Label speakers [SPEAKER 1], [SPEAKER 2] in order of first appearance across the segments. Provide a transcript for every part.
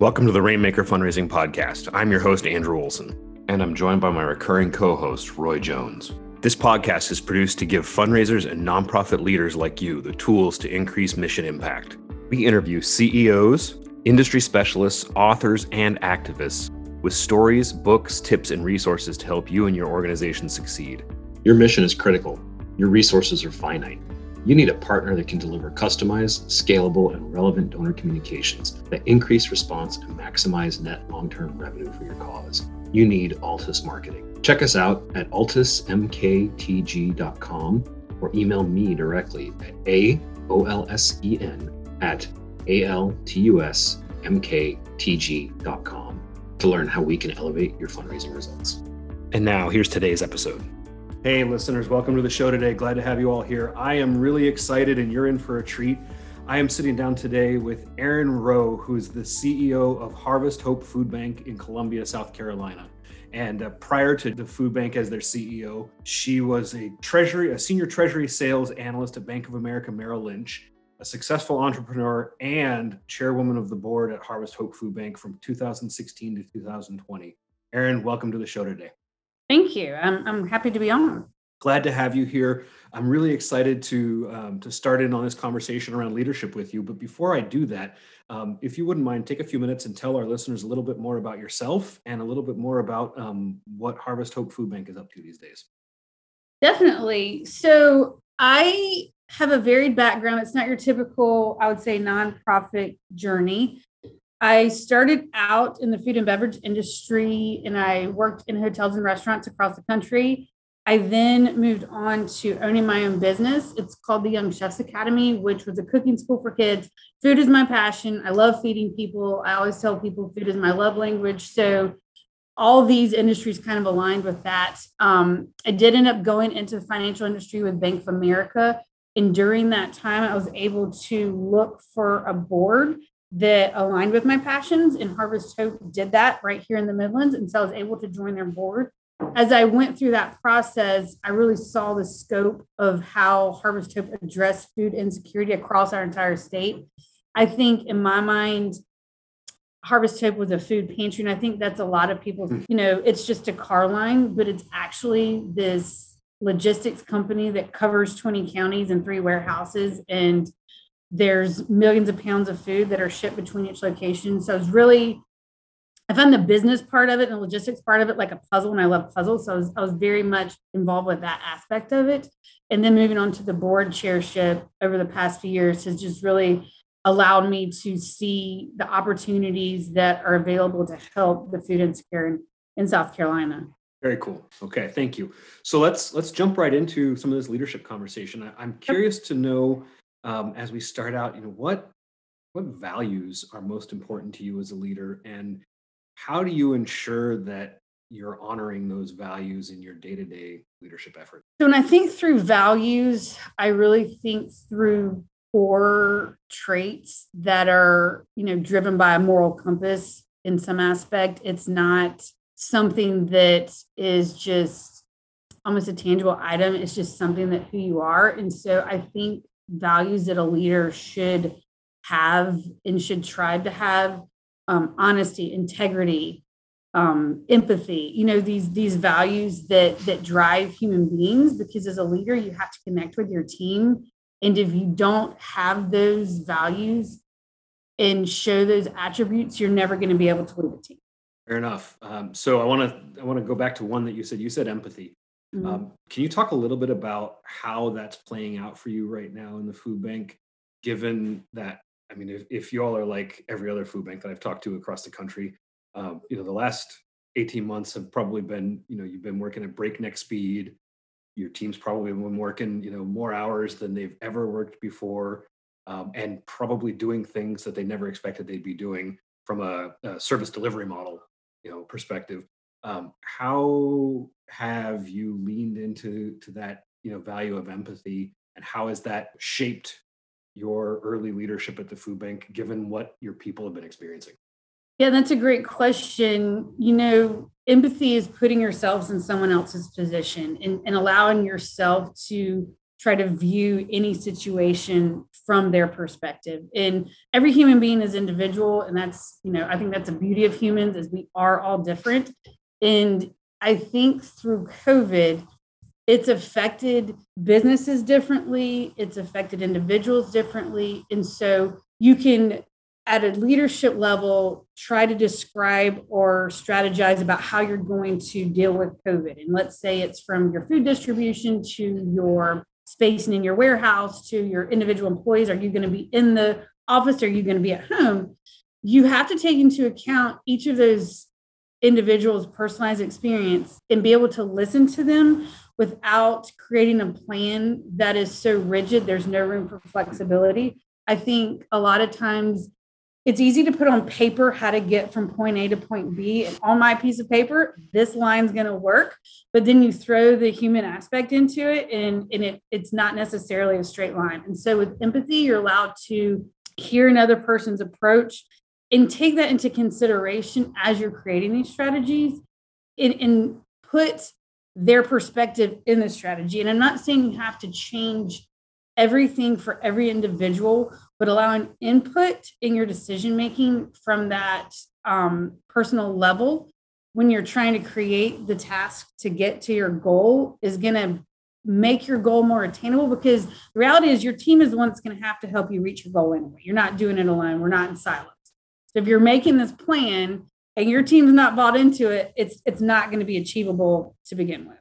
[SPEAKER 1] Welcome to the Rainmaker Fundraising Podcast. I'm your host, Andrew Olson, and I'm joined by my recurring co host, Roy Jones. This podcast is produced to give fundraisers and nonprofit leaders like you the tools to increase mission impact. We interview CEOs, industry specialists, authors, and activists with stories, books, tips, and resources to help you and your organization succeed.
[SPEAKER 2] Your mission is critical, your resources are finite. You need a partner that can deliver customized, scalable, and relevant donor communications that increase response and maximize net long term revenue for your cause. You need Altus Marketing. Check us out at altusmktg.com or email me directly at aolson at altusmktg.com to learn how we can elevate your fundraising results.
[SPEAKER 1] And now, here's today's episode. Hey, listeners, welcome to the show today. Glad to have you all here. I am really excited, and you're in for a treat. I am sitting down today with Erin Rowe, who's the CEO of Harvest Hope Food Bank in Columbia, South Carolina. And uh, prior to the food bank as their CEO, she was a treasury, a senior treasury sales analyst at Bank of America Merrill Lynch, a successful entrepreneur, and chairwoman of the board at Harvest Hope Food Bank from 2016 to 2020. Erin, welcome to the show today.
[SPEAKER 3] Thank you. I'm, I'm happy to be on.
[SPEAKER 1] Glad to have you here. I'm really excited to um, to start in on this conversation around leadership with you. But before I do that, um, if you wouldn't mind, take a few minutes and tell our listeners a little bit more about yourself and a little bit more about um, what Harvest Hope Food Bank is up to these days.
[SPEAKER 3] Definitely. So I have a varied background. It's not your typical, I would say, nonprofit journey. I started out in the food and beverage industry and I worked in hotels and restaurants across the country. I then moved on to owning my own business. It's called the Young Chefs Academy, which was a cooking school for kids. Food is my passion. I love feeding people. I always tell people food is my love language. So all these industries kind of aligned with that. Um, I did end up going into the financial industry with Bank of America. And during that time, I was able to look for a board that aligned with my passions, and Harvest Hope did that right here in the Midlands. And so I was able to join their board. As I went through that process, I really saw the scope of how Harvest Hope addressed food insecurity across our entire state. I think in my mind, Harvest Hope was a food pantry. And I think that's a lot of people, hmm. you know, it's just a car line, but it's actually this logistics company that covers 20 counties and three warehouses. And there's millions of pounds of food that are shipped between each location. So it's really, I found the business part of it and the logistics part of it like a puzzle, and I love puzzles. So I was, I was very much involved with that aspect of it. And then moving on to the board chairship over the past few years has just really allowed me to see the opportunities that are available to help the food insecure in, in South Carolina.
[SPEAKER 1] Very cool. Okay, thank you. So let's let's jump right into some of this leadership conversation. I, am curious to know um, as we start out, you know, what what values are most important to you as a leader, and how do you ensure that you're honoring those values in your day-to-day leadership effort?
[SPEAKER 3] So when I think through values, I really think through core traits that are, you know, driven by a moral compass in some aspect. It's not something that is just almost a tangible item. It's just something that who you are. And so I think values that a leader should have and should try to have um, honesty integrity um, empathy you know these these values that that drive human beings because as a leader you have to connect with your team. And if you don't have those values and show those attributes you're never going to be able to lead a team.
[SPEAKER 1] Fair enough. Um, so i want to i want to go back to one that you said. You said empathy Mm-hmm. Um, can you talk a little bit about how that's playing out for you right now in the food bank, given that, I mean, if, if you all are like every other food bank that I've talked to across the country, um, you know, the last 18 months have probably been, you know, you've been working at breakneck speed. Your team's probably been working, you know, more hours than they've ever worked before, um, and probably doing things that they never expected they'd be doing from a, a service delivery model, you know, perspective. Um, how have you leaned into to that you know value of empathy, and how has that shaped your early leadership at the food bank, given what your people have been experiencing?
[SPEAKER 3] Yeah, that's a great question. You know, empathy is putting yourselves in someone else's position and, and allowing yourself to try to view any situation from their perspective. And every human being is individual. And that's, you know, I think that's the beauty of humans is we are all different. And I think through COVID, it's affected businesses differently, it's affected individuals differently. And so you can at a leadership level try to describe or strategize about how you're going to deal with covid. And let's say it's from your food distribution to your spacing in your warehouse to your individual employees. Are you going to be in the office? Are you going to be at home? You have to take into account each of those individuals personalized experience and be able to listen to them without creating a plan that is so rigid there's no room for flexibility i think a lot of times it's easy to put on paper how to get from point A to point B. And on my piece of paper, this line's going to work. But then you throw the human aspect into it, and, and it, it's not necessarily a straight line. And so with empathy, you're allowed to hear another person's approach and take that into consideration as you're creating these strategies and, and put their perspective in the strategy. And I'm not saying you have to change everything for every individual, but allowing input in your decision making from that um, personal level when you're trying to create the task to get to your goal is going to make your goal more attainable because the reality is your team is the one that's going to have to help you reach your goal anyway. You're not doing it alone. We're not in silos. So if you're making this plan and your team's not bought into it, it's it's not going to be achievable to begin with.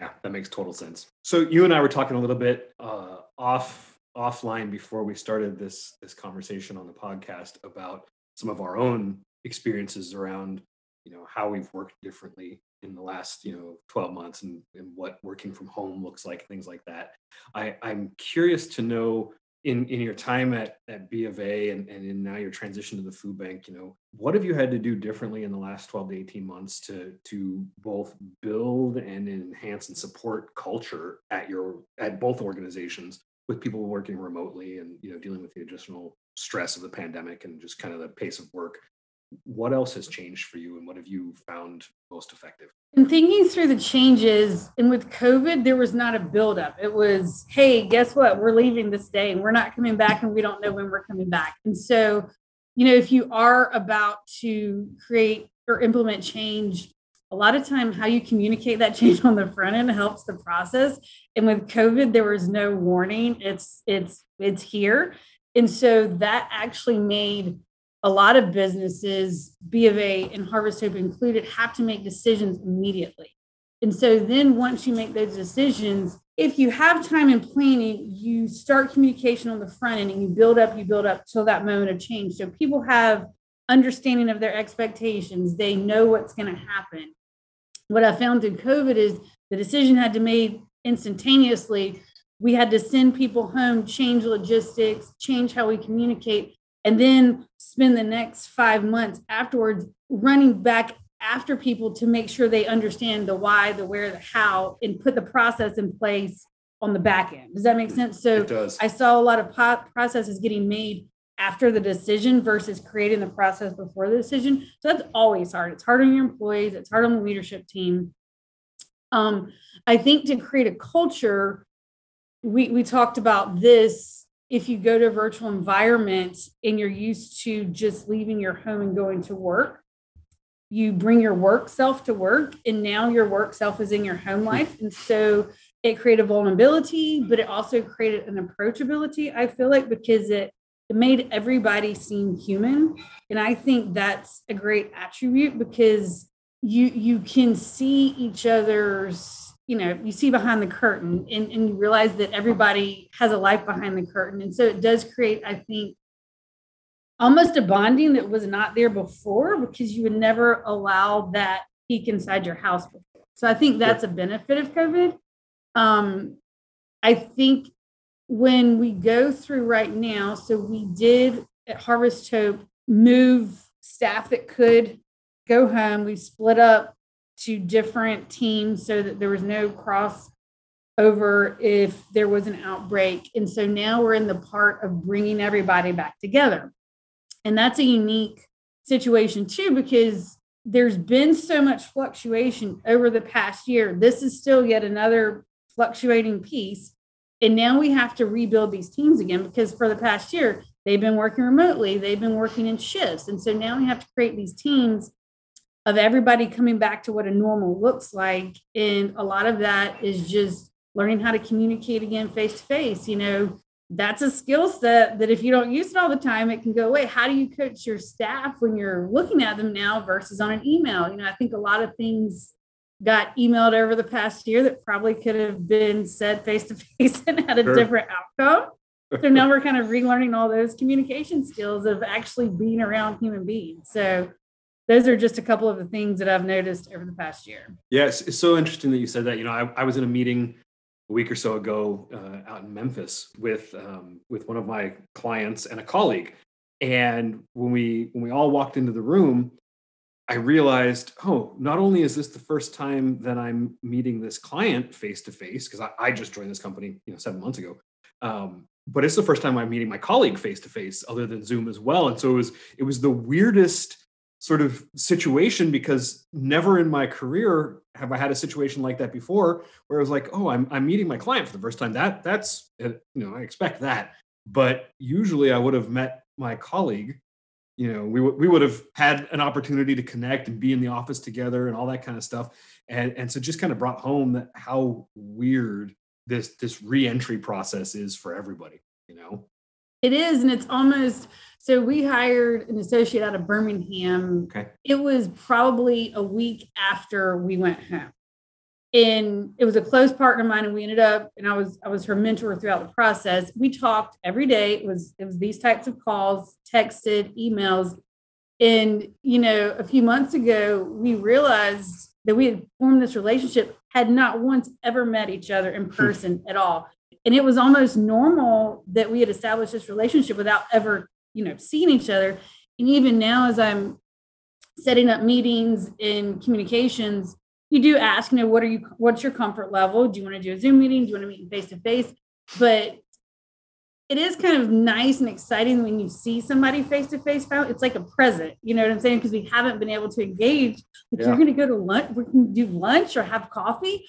[SPEAKER 1] Yeah, that makes total sense. So you and I were talking a little bit uh, off offline before we started this this conversation on the podcast about some of our own experiences around you know how we've worked differently in the last you know 12 months and, and what working from home looks like things like that i i'm curious to know in in your time at at b of a and, and in now your transition to the food bank you know what have you had to do differently in the last 12 to 18 months to to both build and enhance and support culture at your at both organizations with people working remotely and you know dealing with the additional stress of the pandemic and just kind of the pace of work what else has changed for you and what have you found most effective?
[SPEAKER 3] In thinking through the changes and with covid there was not a buildup. It was hey guess what? We're leaving this day and we're not coming back and we don't know when we're coming back. And so you know if you are about to create or implement change a lot of time how you communicate that change on the front end helps the process. And with covid there was no warning. It's it's it's here. And so that actually made a lot of businesses b of a and harvest hope included have to make decisions immediately. And so then once you make those decisions if you have time in planning you start communication on the front end and you build up you build up till that moment of change. So people have understanding of their expectations. They know what's going to happen. What I found through COVID is the decision had to be made instantaneously. We had to send people home, change logistics, change how we communicate, and then spend the next five months afterwards running back after people to make sure they understand the why, the where, the how, and put the process in place on the back end. Does that make sense? So I saw a lot of processes getting made after the decision versus creating the process before the decision. So that's always hard. It's hard on your employees, it's hard on the leadership team. Um, I think to create a culture, we, we talked about this. If you go to a virtual environment and you're used to just leaving your home and going to work, you bring your work self to work, and now your work self is in your home life. And so it created vulnerability, but it also created an approachability, I feel like, because it it made everybody seem human and i think that's a great attribute because you you can see each other's you know you see behind the curtain and, and you realize that everybody has a life behind the curtain. And so it does create i think almost a bonding that was not there before because you would never allow that peek inside your house before. So i think that's a benefit of covid. Um, i think when we go through right now, so we did at Harvest Hope move staff that could go home. We split up to different teams so that there was no cross over if there was an outbreak. And so now we're in the part of bringing everybody back together. And that's a unique situation too, because there's been so much fluctuation over the past year. This is still yet another fluctuating piece And now we have to rebuild these teams again because for the past year, they've been working remotely, they've been working in shifts. And so now we have to create these teams of everybody coming back to what a normal looks like. And a lot of that is just learning how to communicate again face to face. You know, that's a skill set that if you don't use it all the time, it can go away. How do you coach your staff when you're looking at them now versus on an email? You know, I think a lot of things got emailed over the past year that probably could have been said face to face and had a sure. different outcome. So now we're kind of relearning all those communication skills of actually being around human beings. So those are just a couple of the things that I've noticed over the past year.
[SPEAKER 1] Yes, it's so interesting that you said that. You know, I, I was in a meeting a week or so ago uh, out in Memphis with um, with one of my clients and a colleague, and when we when we all walked into the room, I realized, oh, not only is this the first time that I'm meeting this client face to face because I, I, just joined this company, you know, seven months ago, um, but it's the first time I'm meeting my colleague face to face, other than Zoom as well. And so it was it was the weirdest sort of situation because never in my career have I had a situation like that before where I was like, oh, I'm, I'm meeting my client for the first time. That that's uh, you know I expect that, but usually I would have met my colleague. You know, we we would have had an opportunity to connect and be in the office together and all that kind of stuff, and and so just kind of brought home that how weird this this reentry process is for everybody. You know,
[SPEAKER 3] it is, and it's almost so we hired an associate out of Birmingham.
[SPEAKER 1] Okay.
[SPEAKER 3] It was probably a week after we went home. And it was a close partner of mine, and we ended up, and I was I was her mentor throughout the process. We talked every day. It was it was these types of calls, texted, emails. And you know, a few months ago, we realized that we had formed this relationship, had not once ever met each other in hmm. person at all. And it was almost normal that we had established this relationship without ever you know seeing each other. And even now as i'm setting up meetings and communications you do ask you know what are you what's your comfort level? Do you want to do a zoom meeting? Do you want to meet face to face but it is kind of nice and exciting when you see somebody face to face it's like a present you know what i'm saying? Because we haven't been able to engage but yeah. you're going to go to lunch we can do lunch or have coffee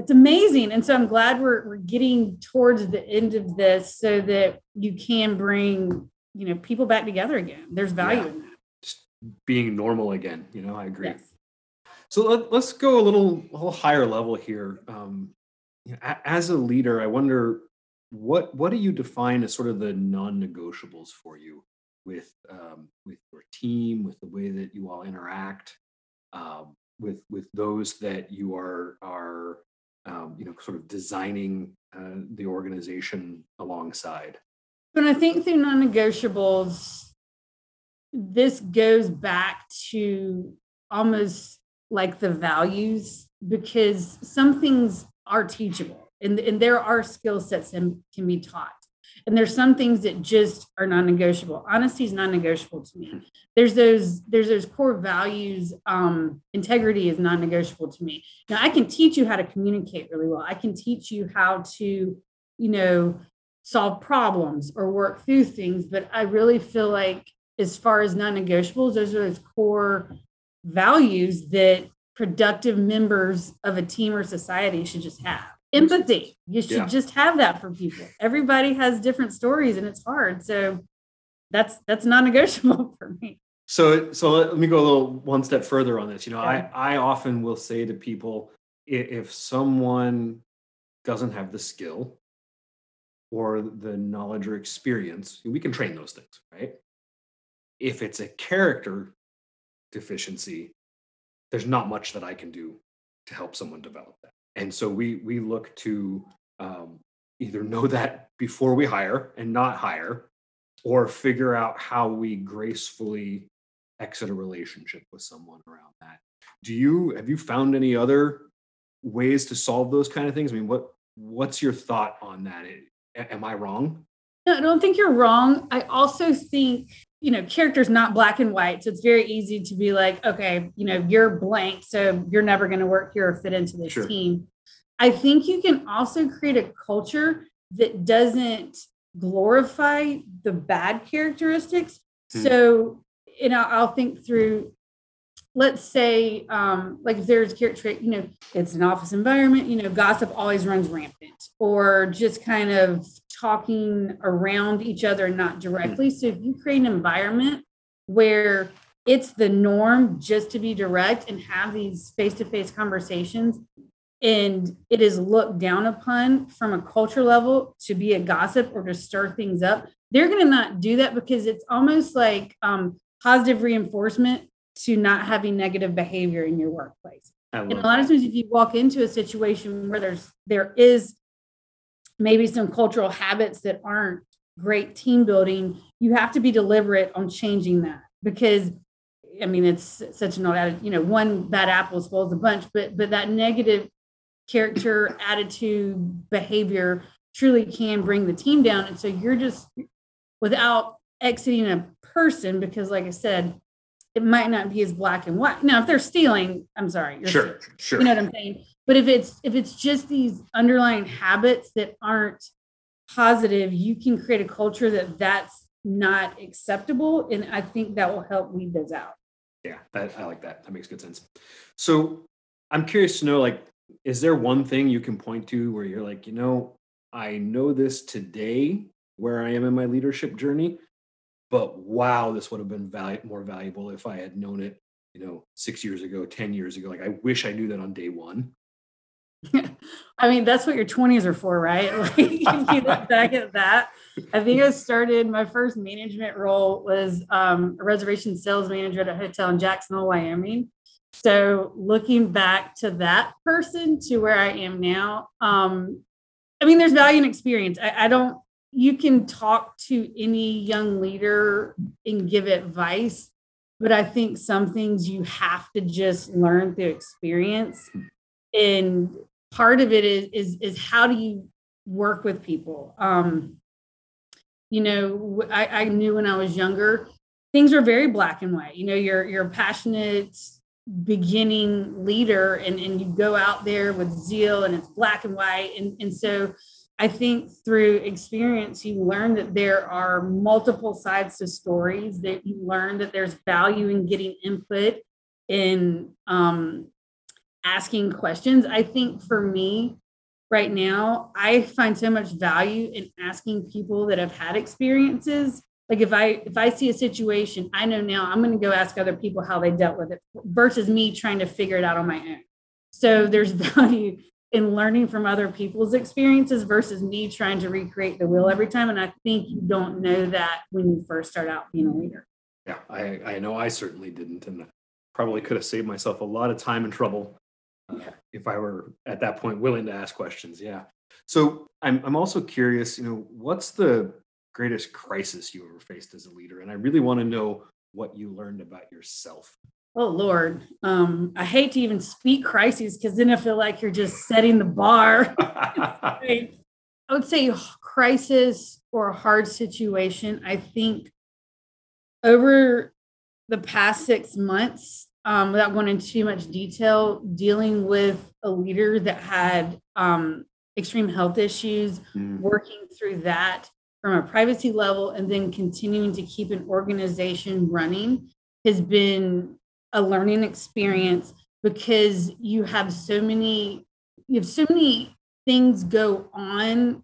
[SPEAKER 3] it's amazing. And so i'm glad we're, we're getting towards the end of this so that you can bring you know people back together again. There's value yeah. in that.
[SPEAKER 1] Just being normal again you know i agree. Yes. so let, us go a little a little higher level here. Um, you know, as a leader i wonder what what do you define as sort of the non-negotiables for you with um, with your team with the way that you all interact um, with with those that you are are um, you know sort of designing uh, the organization alongside
[SPEAKER 3] when I think through non negotiables, this goes back to almost like the values because some things are teachable and, and there are skill sets that can be taught. And there's some things that just are non-negotiable. Honesty is non-negotiable to me. There's those there's those core values. Um, integrity is non-negotiable to me. Now I can teach you how to communicate really well. I can teach you how to, you know, solve problems or work through things. But I really feel like, as far as non negotiables, those are those core values that productive members of a team or society should just have. Empathy. You should yeah. just have that for people. Everybody has different stories and it's hard. So that's that's non-negotiable for me.
[SPEAKER 1] So so let, me go a little one step further on this. You know, I I often will say to people if someone doesn't have the skill or the knowledge or experience, we can train those things, right? If it's a character deficiency, there's not much that I can do to help someone develop that. And so we we look to um, either know that before we hire and not hire, or figure out how we gracefully exit a relationship with someone around that. Do you have you found any other ways to solve those kind of things? I mean, what what's your thought on that? am I wrong?
[SPEAKER 3] No, I don't think you're wrong. I also think, you know, character's not black and white. So it's very easy to be like, okay, you know, you're blank. So you're never going to work here or fit into this sure. team. I think you can also create a culture that doesn't glorify the bad characteristics. Hmm. So, you know, I'll think through let's say um, like if there's character you know it's an office environment you know gossip always runs rampant or just kind of talking around each other not directly. So if you create an environment where it's the norm just to be direct and have these face-to-face conversations and it is looked down upon from a culture level to be a gossip or to stir things up they're going to not do that because it's almost like um, positive reinforcement to not having negative behavior in your workplace. And a lot of times, if you walk into a situation where there's there is maybe some cultural habits that aren't great team building, you have to be deliberate on changing that because I mean it's such an old you know one bad apple spoils a bunch, but but that negative character, attitude, behavior truly can bring the team down. And so you're just without exiting a person because like I said, it might not be as black and white. Now, if they're stealing, I'm sorry.
[SPEAKER 1] sure, stealing. sure.
[SPEAKER 3] You know what I'm saying? But if it's if it's just these underlying habits that aren't positive, you can create a culture that that's not acceptable, and I think that will help weed those out.
[SPEAKER 1] Yeah, that, I like that. That makes good sense. So I'm curious to know, like, is there one thing you can point to where you're like, you know, I know this today where I am in my leadership journey, but wow, this would have been val- more valuable if I had known it, you know, six years ago, 10 years ago. Like, I wish I knew that on day one.
[SPEAKER 3] I mean, that's what your 20s are for, right? Like, you look back at that. I think I started my first management role was um, a reservation sales manager at a hotel in Jacksonville, Wyoming. So, looking back to that person to where I am now, um, I mean, there's value and experience. I, I don't you can talk to any young leader and give advice, but I think some things you have to just learn through experience. And part of it is is, is how do you work with people? Um, you know, I, I knew when I was younger, things were very black and white. You know, you're you're a passionate beginning leader and, and you go out there with zeal and it's black and white. And, and so I think through experience, you learn that there are multiple sides to stories, that you learn that there's value in getting input, in um, asking questions. I think for me, right now, I find so much value in asking people that have had experiences. Like if I if I see a situation, I know now I'm going to go ask other people how they dealt with it versus me trying to figure it out on my own. So there's value in learning from other people's experiences versus me trying to recreate the wheel every time. And I think you don't know that when you first start out being a leader.
[SPEAKER 1] Yeah, I, I know I certainly didn't. And probably could have saved myself a lot of time and trouble uh, yeah. if I were at that point willing to ask questions. Yeah. So I'm, I'm also curious, you know, what's the greatest crisis you ever faced as a leader? And I really want to know what you learned about yourself
[SPEAKER 3] Oh Lord, um, I hate to even speak crises because then I feel like you're just setting the bar. I would say crisis or a hard situation. I think over the past six months, um, without going into too much detail, dealing with a leader that had um, extreme health issues, mm. working through that from a privacy level, and then continuing to keep an organization running has been a learning experience because you have so many you have so many things go on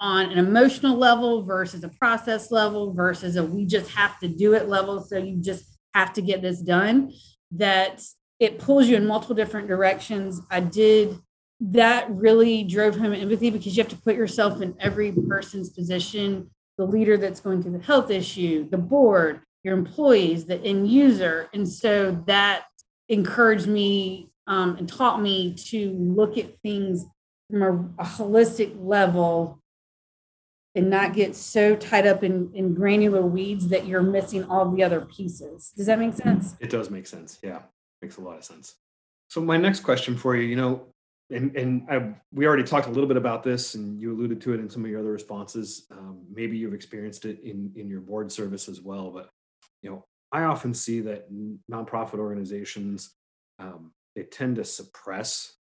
[SPEAKER 3] on an emotional level versus a process level versus a we just have to do it level. So you just have to get this done that it pulls you in multiple different directions. I did that really drove home empathy because you have to put yourself in every person's position. The leader that's going through the health issue the board your employees, the end user. And so that encouraged me um, and taught me to look at things from a, a, holistic level and not get so tied up in, in granular weeds that you're missing all the other pieces. Does that make sense?
[SPEAKER 1] It does make sense. Yeah, makes a lot of sense. So my next question for you, you know, and and I, we already talked a little bit about this, and you alluded to it in some of your other responses. Um, maybe you've experienced it in in your board service as well. But you know, I often see that nonprofit organizations um, they tend to suppress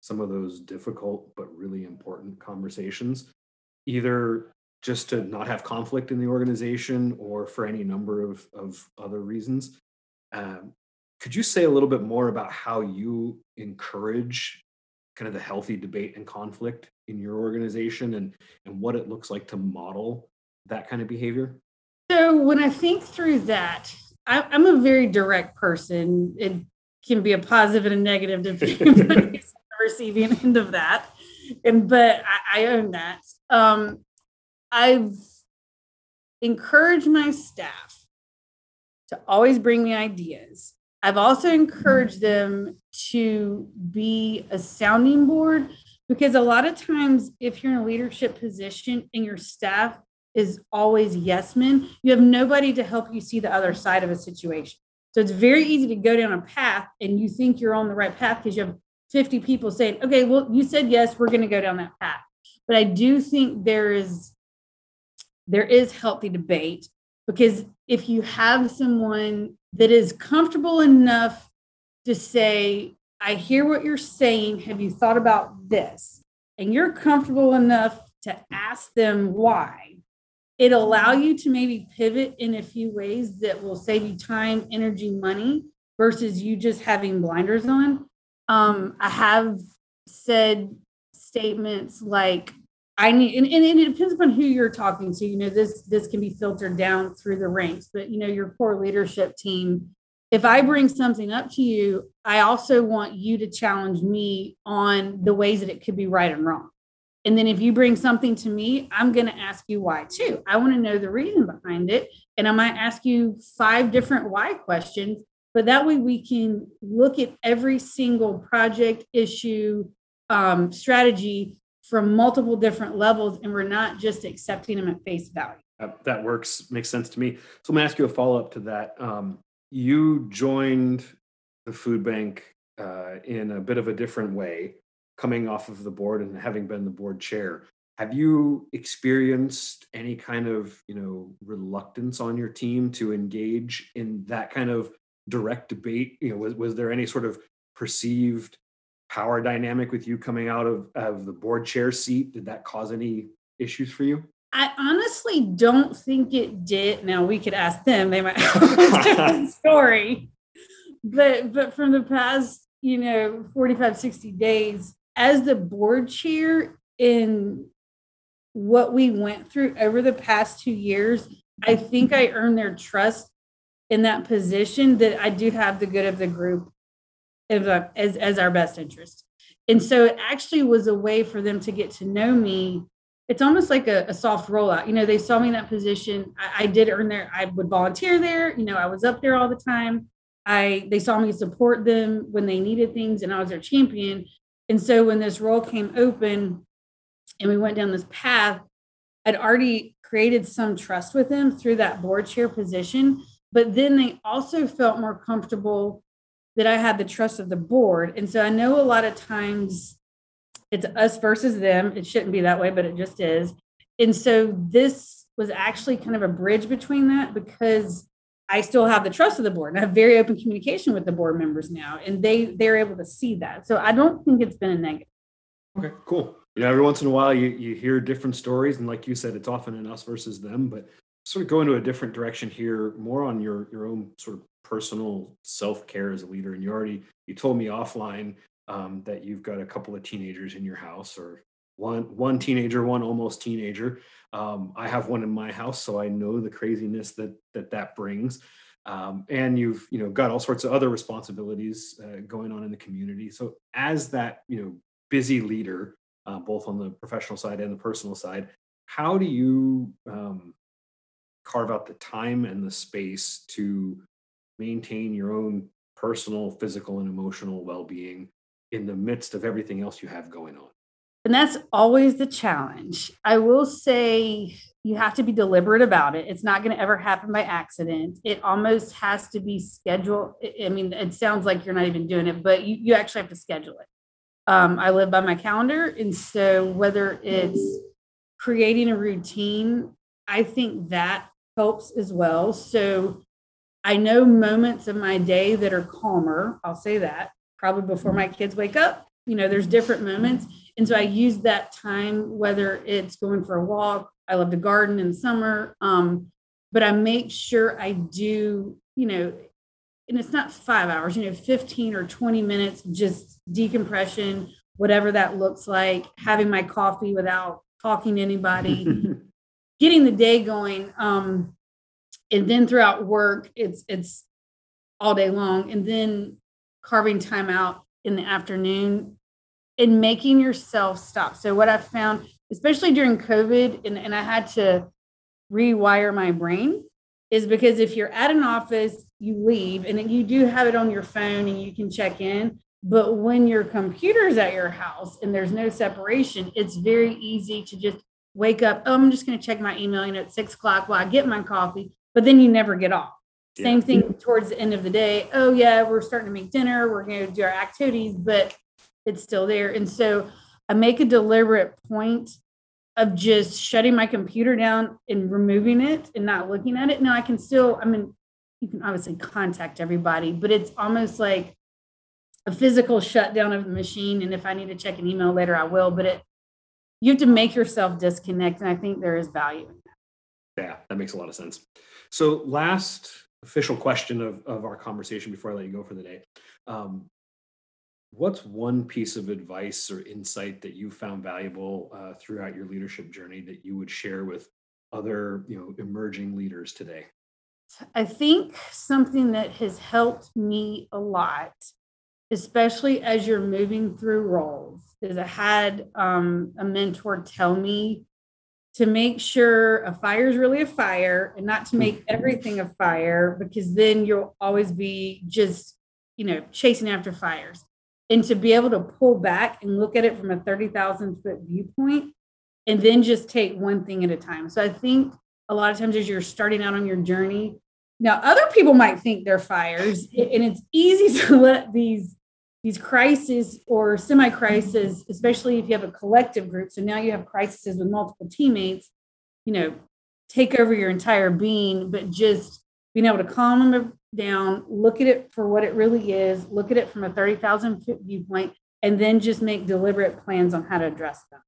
[SPEAKER 1] some of those difficult but really important conversations, either just to not have conflict in the organization or for any number of, of other reasons. Um, could you say a little bit more about how you encourage kind of the healthy debate and conflict in your organization and and what it looks like to model that kind of behavior
[SPEAKER 3] so when i think through that I, am a very direct person. It can be a positive and a negative depending on the receiving end of that. And but i, I own that. Um, i've encouraged my staff to always bring me ideas. I've also encouraged them to be a sounding board because a lot of times, if you're in a leadership position and your staff is always yes men, you have nobody to help you see the other side of a situation. So it's very easy to go down a path and you think you're on the right path because you have 50 people saying, okay, well, you said yes, we're going to go down that path. But I do think there is there is healthy debate because if you have someone that is comfortable enough to say, I hear what you're saying. Have you thought about this? And you're comfortable enough to ask them why. It allow you to maybe pivot in a few ways that will save you time, energy, money versus you just having blinders on. Um, I have said statements like, I need, and, and, it depends upon who you're talking to. You know, this this can be filtered down through the ranks, but you know, your core leadership team. If I bring something up to you, I also want you to challenge me on the ways that it could be right and wrong. And then if you bring something to me, I'm going to ask you why too. I want to know the reason behind it. And I might ask you five different why questions, but that way we can look at every single project, issue, um, strategy from multiple different levels and we're not just accepting them at face value.
[SPEAKER 1] That works, makes sense to me. So I'm gonna ask you a follow up to that. Um, you joined the food bank uh, in a bit of a different way, coming off of the board and having been the board chair. Have you experienced any kind of you know reluctance on your team to engage in that kind of direct debate? You know, was, was there any sort of perceived power dynamic with you coming out of, of the board chair seat? Did that cause any issues for you?
[SPEAKER 3] I honestly don't think it did. Now we could ask them; they might have a different story. But but from the past, you know, 45, 60 days, as the board chair in what we went through over the past two years, I think I earned their trust in that position that I do have the good of the group uh, as, as our best interest. And so it actually was a way for them to get to know me. It's almost like a, a soft rollout. You know, they saw me in that position. I, I did earn there. I would volunteer there. You know, I was up there all the time. I they saw me support them when they needed things, and I was their champion. And so when this role came open, and we went down this path, I'd already created some trust with them through that board chair position. But then they also felt more comfortable that I had the trust of the board. And so I know a lot of times it's us versus them. It shouldn't be that way, but it just is. And so this was actually kind of a bridge between that because I still have the trust of the board and I have very open communication with the board members now, and they they're able to see that. So I don't think it's been a negative.
[SPEAKER 1] Okay, cool. You know, every once in a while you you hear different stories, and like you said, it's often an us versus them. But sort of go into a different direction here, more on your your own sort of personal self care as a leader. And you already you told me offline um, that you've got a couple of teenagers in your house, or one one teenager, one almost teenager. Um, I have one in my house, so I know the craziness that that that brings. Um, and you've you know got all sorts of other responsibilities uh, going on in the community. So as that you know busy leader, uh, both on the professional side and the personal side, how do you um, carve out the time and the space to maintain your own personal, physical, and emotional well being in the midst of everything else you have going on.
[SPEAKER 3] And that's always the challenge. I will say you have to be deliberate about it. It's not going to ever happen by accident. It almost has to be scheduled. I mean, it sounds like you're not even doing it, but you, you actually have to schedule it. Um, I live by my calendar. And so whether it's creating a routine, I think that helps as well. So I know moments of my day that are calmer. I'll say that probably before my kids wake up. You know, there's different moments. And so I use that time, whether it's going for a walk, I love to garden in summer. Um, but I make sure I do, you know, and it's not five hours, you know, 15 or 20 minutes, just decompression, whatever that looks like, having my coffee without talking to anybody, getting the day going. Um, and then throughout work, it's it's all day long. And then carving time out in the afternoon and making yourself stop. So what I've found, especially during COVID, and, and I had to rewire my brain, is because if you're at an office, you leave and you do have it on your phone and you can check in. But when your computer's at your house and there's no separation, it's very easy to just wake up. Oh, I'm just going to check my email you know, at six o'clock while I get my coffee, but then you never get off. Yeah. Same thing towards the end of the day. Oh, yeah, we're starting to make dinner. We're going to do our activities, but it's still there. And so I make a deliberate point of just shutting my computer down and removing it and not looking at it. Now I can still, I mean, you can obviously contact everybody, but it's almost like a physical shutdown of the machine. And if I need to check an email later, I will. But it you have to make yourself disconnect. And I think there is value in
[SPEAKER 1] that. Yeah, that makes a lot of sense. So last official question of, of our conversation before I let you go for the day. Um, what's one piece of advice or insight that you found valuable uh, throughout your leadership journey that you would share with other you know emerging leaders today
[SPEAKER 3] i think something that has helped me a lot especially as you're moving through roles is i had um, a mentor tell me to make sure a fire is really a fire and not to hmm. make everything a fire because then you'll always be just you know chasing after fires and to be able to pull back and look at it from a 30,000 foot viewpoint and then just take one thing at a time. So I think a lot of times as you're starting out on your journey, now other people might think they're fires and it's easy to let these these crises or semi-crises, especially if you have a collective group. So now you have crises with multiple teammates, you know, take over your entire being, but just being able to calm them down, look at it for what it really is, look at it from a 30,000 foot viewpoint, and then just make deliberate plans on how to address them.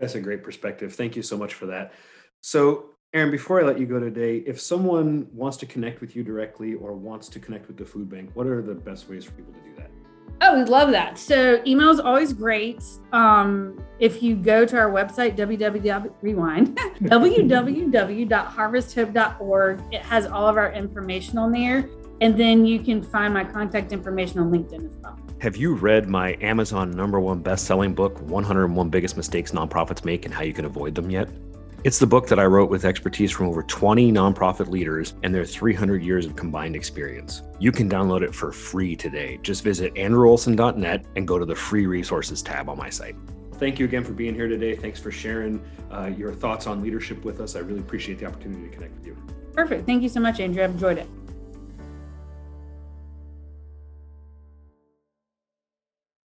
[SPEAKER 1] That's a great perspective. Thank you so much for that. So, Erin, before I let you go today, if someone wants to connect with you directly or wants to connect with the food bank, what are the best ways for people to do that?
[SPEAKER 3] Oh, we love that. So email is always great. Um, if you go to our website, www rewind www.harvesthope.org, it has all of our information on there. And then you can find my contact information on LinkedIn as well.
[SPEAKER 1] Have you read my Amazon number one best-selling book, 101 Biggest Mistakes Nonprofits Make and How You Can Avoid Them yet? It's the book that I wrote with expertise from over 20 nonprofit leaders and their 300 years of combined experience. You can download it for free today. Just visit andrewolson.net and go to the free resources tab on my site. Thank you again for being here today. Thanks for sharing uh, your thoughts on leadership with us. I really appreciate the opportunity to connect with you.
[SPEAKER 3] Perfect. Thank you so much, Andrew. I've enjoyed it.